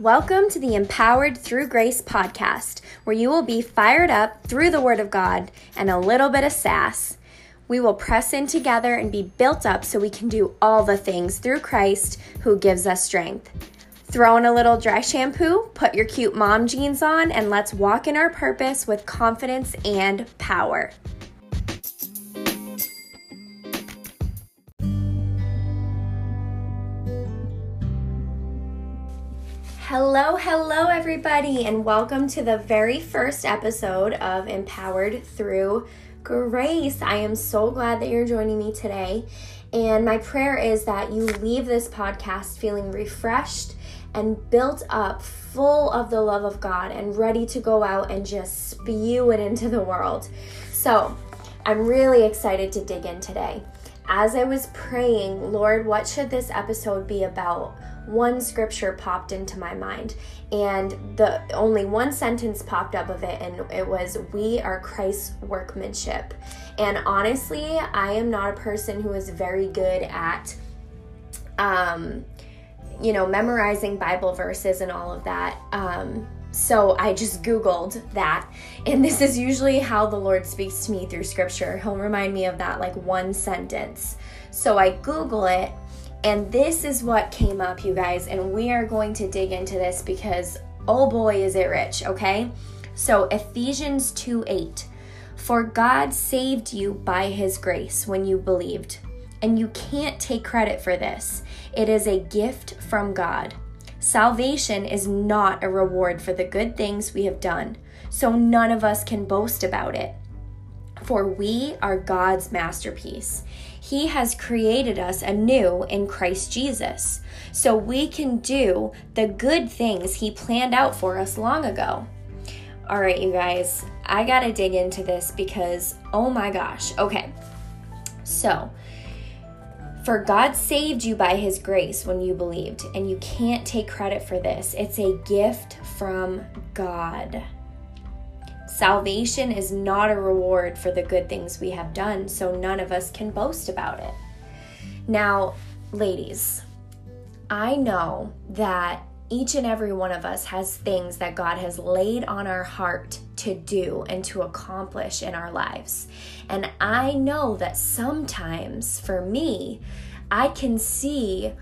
Welcome to the Empowered Through Grace podcast, where you will be fired up through the Word of God and a little bit of sass. We will press in together and be built up so we can do all the things through Christ who gives us strength. Throw in a little dry shampoo, put your cute mom jeans on, and let's walk in our purpose with confidence and power. Hello, hello, everybody, and welcome to the very first episode of Empowered Through Grace. I am so glad that you're joining me today. And my prayer is that you leave this podcast feeling refreshed and built up, full of the love of God, and ready to go out and just spew it into the world. So, I'm really excited to dig in today. As I was praying, Lord, what should this episode be about? One scripture popped into my mind and the only one sentence popped up of it and it was we are Christ's workmanship. And honestly, I am not a person who is very good at um you know, memorizing Bible verses and all of that. Um so I just Googled that. And this is usually how the Lord speaks to me through scripture. He'll remind me of that like one sentence. So I Google it and this is what came up, you guys, and we are going to dig into this because oh boy, is it rich, okay? So, Ephesians 2 8. For God saved you by his grace when you believed. And you can't take credit for this, it is a gift from God. Salvation is not a reward for the good things we have done, so none of us can boast about it. For we are God's masterpiece. He has created us anew in Christ Jesus, so we can do the good things He planned out for us long ago. All right, you guys, I gotta dig into this because, oh my gosh. Okay, so for God saved you by His grace when you believed, and you can't take credit for this. It's a gift from God. Salvation is not a reward for the good things we have done, so none of us can boast about it. Now, ladies, I know that each and every one of us has things that God has laid on our heart to do and to accomplish in our lives. And I know that sometimes for me, I can see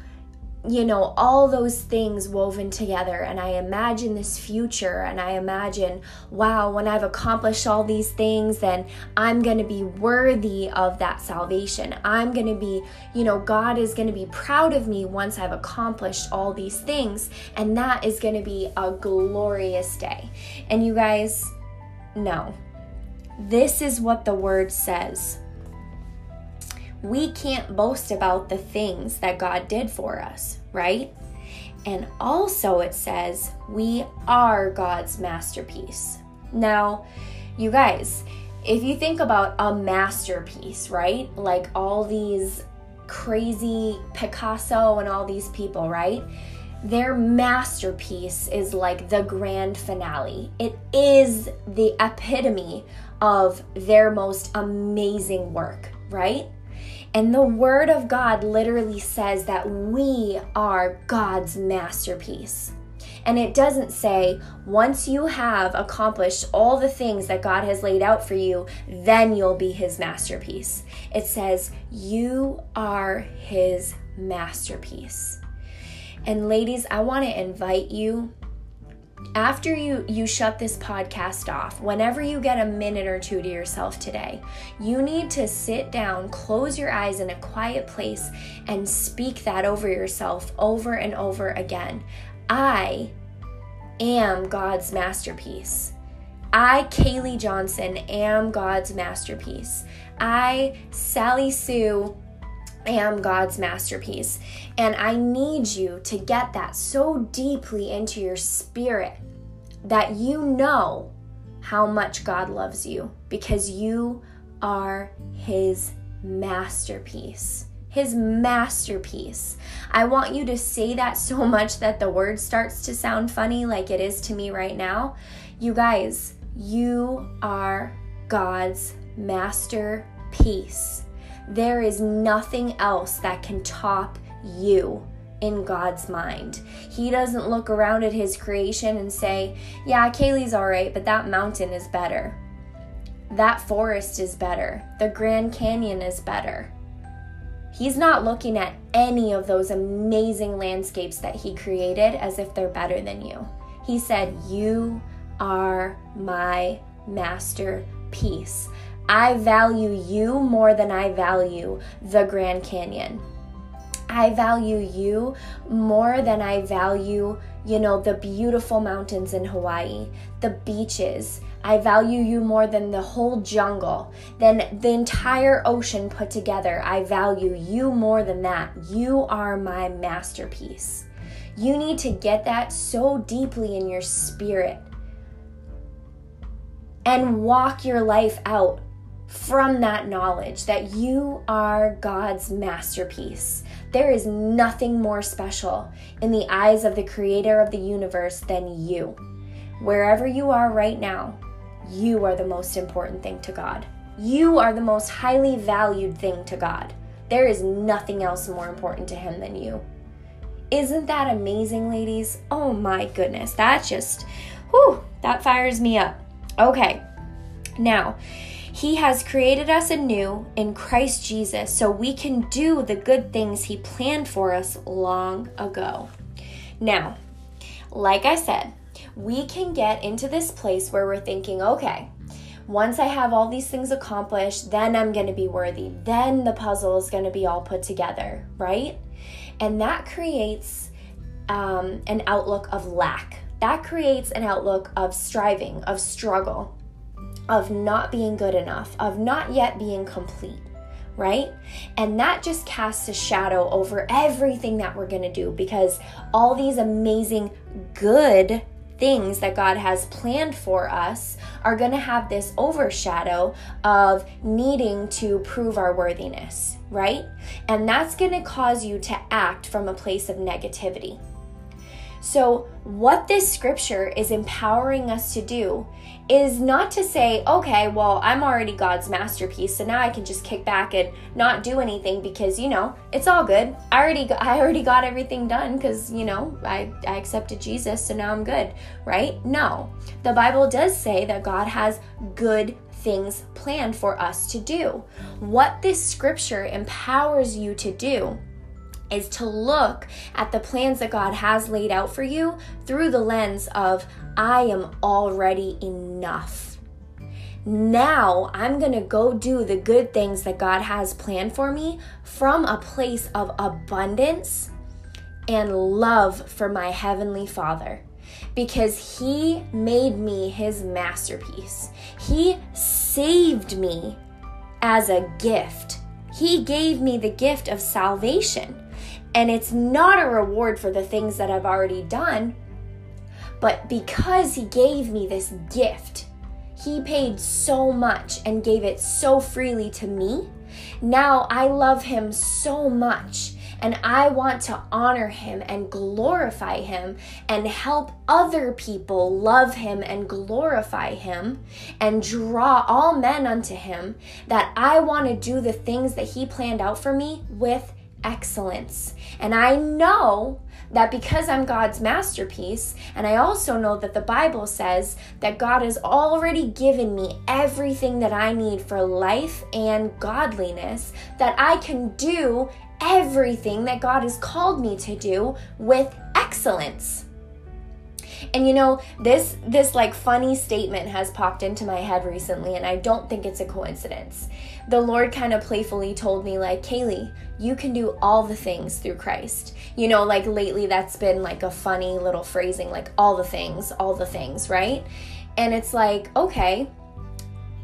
you know, all those things woven together. And I imagine this future and I imagine, wow, when I've accomplished all these things, then I'm going to be worthy of that salvation. I'm going to be, you know, God is going to be proud of me once I've accomplished all these things. And that is going to be a glorious day. And you guys, no. This is what the word says we can't boast about the things that God did for us, right? And also, it says we are God's masterpiece. Now, you guys, if you think about a masterpiece, right? Like all these crazy Picasso and all these people, right? Their masterpiece is like the grand finale. It is the epitome of their most amazing work, right? And the Word of God literally says that we are God's masterpiece. And it doesn't say, once you have accomplished all the things that God has laid out for you, then you'll be His masterpiece. It says, you are His masterpiece. And ladies, I want to invite you after you you shut this podcast off whenever you get a minute or two to yourself today you need to sit down close your eyes in a quiet place and speak that over yourself over and over again i am god's masterpiece I, Kaylee Johnson, am God's masterpiece. I, Sally Sue, am God's masterpiece. And I need you to get that so deeply into your spirit that you know how much God loves you because you are His masterpiece. His masterpiece. I want you to say that so much that the word starts to sound funny, like it is to me right now. You guys, you are God's masterpiece. There is nothing else that can top you. in God's mind. He doesn't look around at his creation and say, Yeah, Kaylee's all right, but that mountain is better. That forest is better. The Grand Canyon is better. He's not looking at any of those amazing landscapes that he created as if they're better than you. He said, You are my masterpiece. I value you more than I value the Grand Canyon. I value you more than I value, you know, the beautiful mountains in Hawaii, the beaches. I value you more than the whole jungle, than the entire ocean put together. I value you more than that. You are my masterpiece. You need to get that so deeply in your spirit and walk your life out from that knowledge that you are God's masterpiece. There is nothing more special in the eyes of the creator of the universe than you. Wherever you are right now, you are the most important thing to God. You are the most highly valued thing to God. There is nothing else more important to Him than you. Isn't that amazing, ladies? Oh my goodness. That just, whew, that fires me up. Okay, now, he has created us anew in Christ Jesus so we can do the good things He planned for us long ago. Now, like I said, we can get into this place where we're thinking, okay, once I have all these things accomplished, then I'm going to be worthy. Then the puzzle is going to be all put together, right? And that creates um, an outlook of lack. That creates an outlook of striving, of struggle of not being good enough, of not yet being complete, right? And that just casts a shadow over everything that we're going to do because all these amazing good things that God has planned for us are going to have this overshadow of needing to prove our worthiness, right? And that's going to cause you to act from a place of negativity. So, what this scripture is empowering us to do is not to say, okay, well, I'm already God's masterpiece, so now I can just kick back and not do anything because, you know, it's all good. I already got, I already got everything done cuz, you know, I I accepted Jesus, so now I'm good, right? No. The Bible does say that God has good things planned for us to do. What this scripture empowers you to do is to look at the plans that God has laid out for you through the lens of, I am already enough. Now I'm going to go do the good things that God has planned for me from a place of abundance and love for my Heavenly Father because He made me His masterpiece. He saved me as a gift. He gave me the gift of salvation. And it's not a reward for the things that I've already done, but because He gave me this gift, He paid so much and gave it so freely to me. Now I love Him so much and I want to honor him and glorify him and help other people love him and glorify him and draw all men unto him that I want to do the things that he planned out for me with excellence. And I know that because I'm God's masterpiece, and I also know that the Bible says that God has already given me everything that I need for life and godliness, that I can do everything that God has called me to do with excellence. And you know, this this like funny statement has popped into my head recently and I don't think it's a coincidence. The Lord kind of playfully told me like, "Kaylee, you can do all the things through Christ." You know, like lately that's been like a funny little phrasing like all the things, all the things, right? And it's like, okay,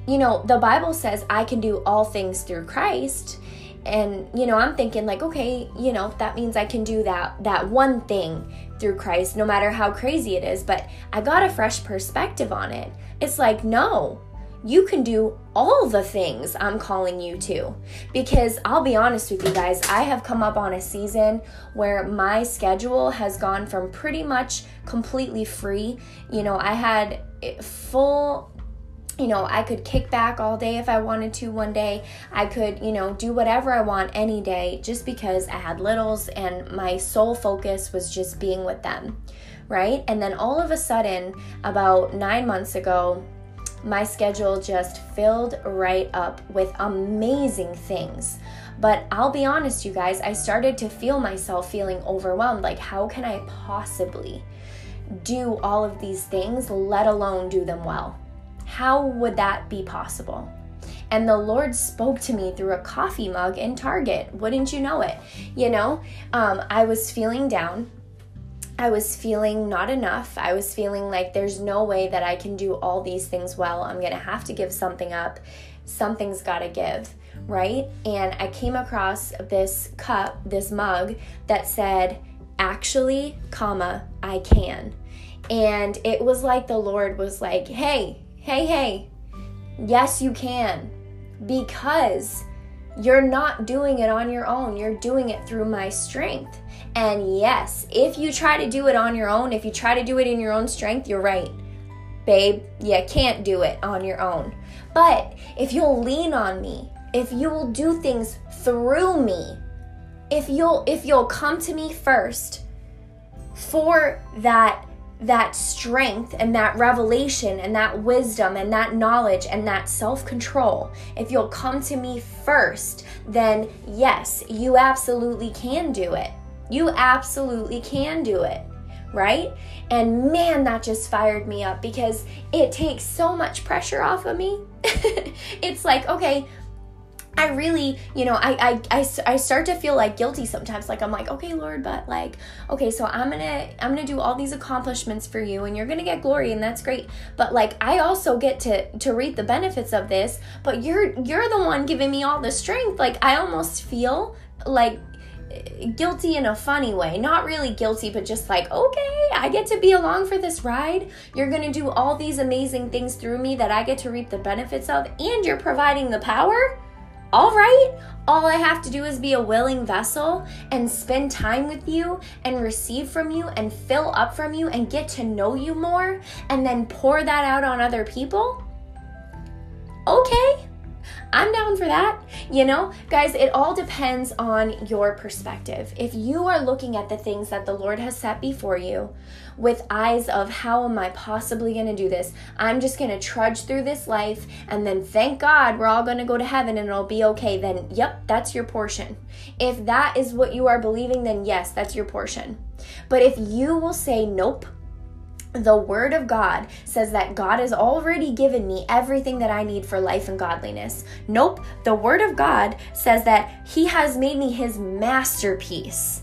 you know, the Bible says I can do all things through Christ and you know i'm thinking like okay you know that means i can do that that one thing through christ no matter how crazy it is. But i got a fresh perspective on it. It's like no you can do all the things i'm calling you to. Because i'll be honest with you guys i have come up on a season where my schedule has gone from pretty much completely free. You know i had full you know, I could kick back all day if I wanted to one day. I could, you know, do whatever I want any day just because I had littles and my sole focus was just being with them, right? And then all of a sudden, about nine months ago, my schedule just filled right up with amazing things. But I'll be honest, you guys, I started to feel myself feeling overwhelmed. Like, how can I possibly do all of these things, let alone do them well? How would that be possible? And the Lord spoke to me through a coffee mug in Target. Wouldn't you know it? You know, um, I was feeling down. I was feeling not enough. I was feeling like there's no way that I can do all these things well. I'm going to have to give something up. Something's got to give, right? And I came across this cup, this mug that said, actually, comma, I can. And it was like the Lord was like, hey, hey, hey, yes, you can. Because you're not doing it on your own, you're doing it through my strength. And yes, if you try to do it on your own, if you try to do it in your own strength, you're right. Babe, you can't do it on your own. But if you'll lean on me, if you will do things through me, if you'll if you'll come to me first for that that strength and that revelation and that wisdom and that knowledge and that self control, if you'll come to me first, then yes, you absolutely can do it. You absolutely can do it, right? And man, that just fired me up because it takes so much pressure off of me. it's like, okay, I really, you know, I, I, I, I start to feel like guilty sometimes. Like I'm like, okay, Lord, but like, okay, so I'm gonna, I'm gonna do all these accomplishments for you, and you're gonna get glory, and that's great. But like, I also get to to reap the benefits of this. But you're you're the one giving me all the strength. Like I almost feel like guilty in a funny way. Not really guilty, but just like, okay, I get to be along for this ride. You're going to do all these amazing things through me that I get to reap the benefits of, and you're providing the power all right, all I have to do is be a willing vessel and spend time with you and receive from you and fill up from you and get to know you more and then pour that out on other people. Okay. I'm down for that. You know, guys, it all depends on your perspective. If you are looking at the things that the Lord has set before you with eyes of how am I possibly going to do this? I'm just going to trudge through this life and then thank God we're all going to go to heaven and it'll be okay. Then, yep, that's your portion. If that is what you are believing, then yes, that's your portion. But if you will say, nope, the Word of God says that God has already given me everything that I need for life and godliness. Nope, the Word of God says that He has made me His masterpiece.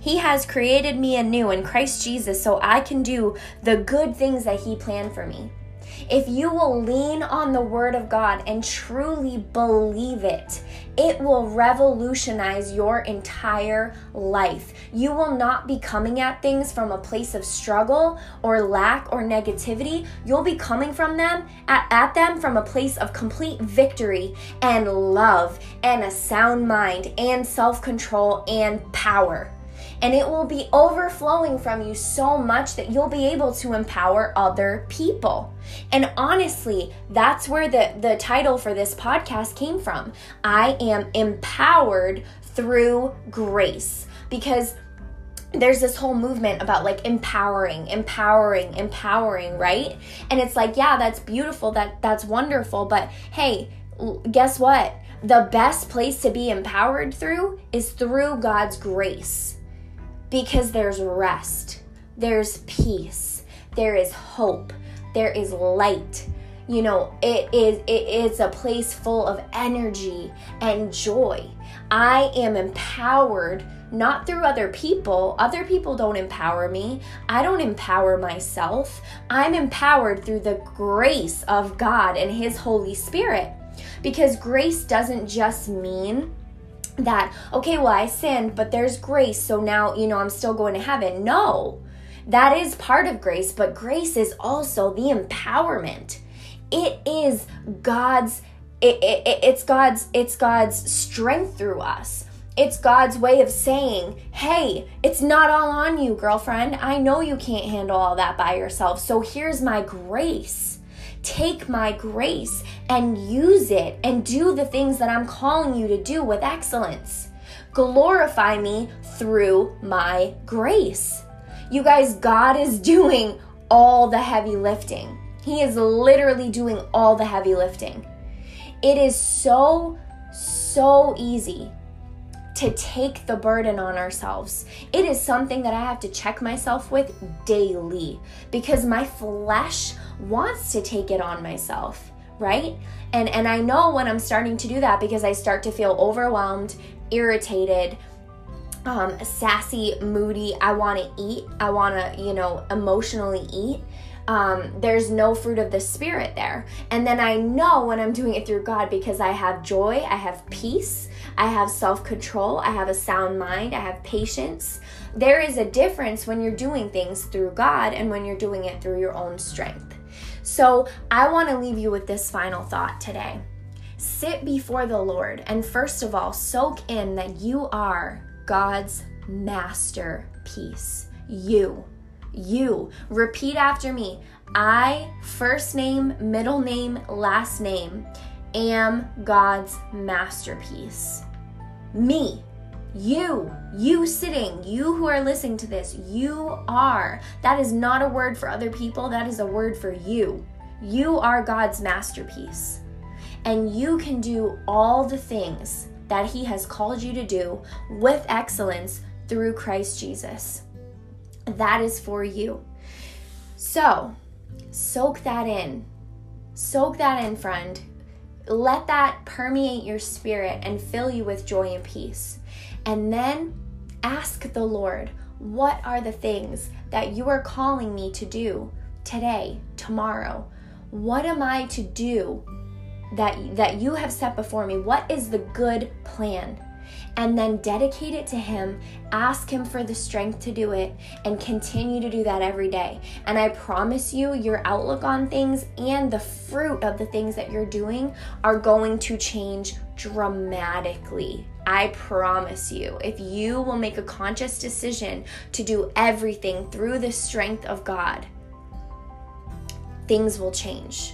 He has created me anew in Christ Jesus so I can do the good things that He planned for me. If you will lean on the Word of God and truly believe it, it will revolutionize your entire life. You will not be coming at things from a place of struggle or lack or negativity. You'll be coming from them at, at them from a place of complete victory and love and a sound mind and self-control and power and it will be overflowing from you so much that you'll be able to empower other people. And honestly, that's where the, the title for this podcast came from. I am empowered through grace because there's this whole movement about like empowering empowering empowering right and it's like yeah that's beautiful that that's wonderful but hey guess what the best place to be empowered through is through God's grace because there's rest, there's peace, there is hope, there is light. You know, it is it is a place full of energy and joy. I am empowered not through other people. Other people don't empower me. I don't empower myself. I'm empowered through the grace of God and His Holy Spirit. Because grace doesn't just mean that, okay, well, I sinned, but there's grace, so now, you know, I'm still going to heaven. No, that is part of grace, but grace is also the empowerment. It is God's it, it, it's God's it's God's strength through us. It's God's way of saying, "Hey, it's not all on you, girlfriend. I know you can't handle all that by yourself. So here's my grace take my grace and use it and do the things that I'm calling you to do with excellence. Glorify me through my grace. You guys, God is doing all the heavy lifting. He is literally doing all the heavy lifting. It is so, so easy to take the burden on ourselves. It is something that I have to check myself with daily because my flesh wants to take it on myself, right? And and I know when I'm starting to do that because I start to feel overwhelmed, irritated, um, sassy, moody. I want to eat. I want to, you know, emotionally eat. Um, there's no fruit of the spirit there. And then I know when I'm doing it through God because I have joy, I have peace, I have self control, I have a sound mind, I have patience. There is a difference when you're doing things through God and when you're doing it through your own strength. So I want to leave you with this final thought today. Sit before the Lord and first of all, soak in that you are God's masterpiece. You. You. Repeat after me. I, first name, middle name, last name, am God's masterpiece. Me. You, you sitting, you who are listening to this, you are. That is not a word for other people, that is a word for you. You are God's masterpiece. And you can do all the things that He has called you to do with excellence through Christ Jesus. That is for you. So, soak that in. Soak that in, friend. Let that permeate your spirit and fill you with joy and peace. And then ask the Lord, what are the things that you are calling me to do today, tomorrow? What am I to do that that you have set before me what is the good plan and then dedicate it to him ask him for the strength to do it and continue to do that every day and i promise you your outlook on things and the fruit of the things that you're doing are going to change dramatically I promise you, if you will make a conscious decision to do everything through the strength of God, things will change.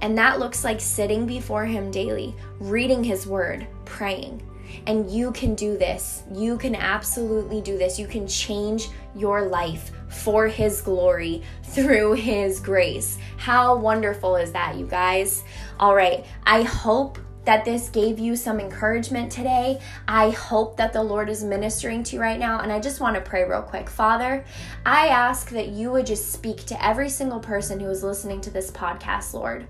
And that looks like sitting before Him daily, reading His Word, praying. And you can do this. You can absolutely do this. You can change your life for His glory through His grace. How wonderful is that, you guys? All right. I hope that this gave you some encouragement today. I hope that the Lord is ministering to you right now. And I just want to pray real quick. Father, I ask that you would just speak to every single person who is listening to this podcast, Lord.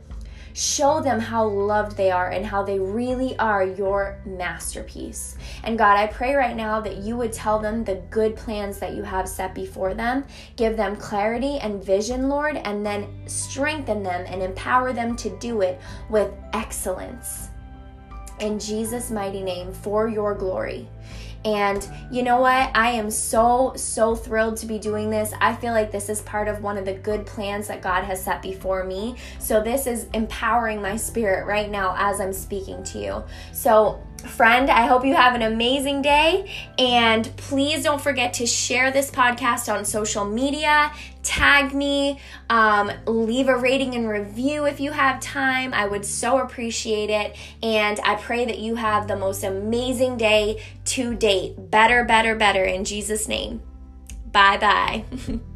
Show them how loved they are and how they really are your masterpiece. And God, I pray right now that you would tell them the good plans that you have set before them. Give them clarity and vision, Lord, and then strengthen them and empower them to do it with excellence. In Jesus' mighty name, for your glory. And you know what? I am so, so thrilled to be doing this. I feel like this is part of one of the good plans that God has set before me. So, this is empowering my spirit right now as I'm speaking to you. So, friend, I hope you have an amazing day. And please don't forget to share this podcast on social media tag me, um, leave a rating and review if you have time. I would so appreciate it. And I pray that you have the most amazing day to date. Better, better, better in Jesus' name. Bye bye.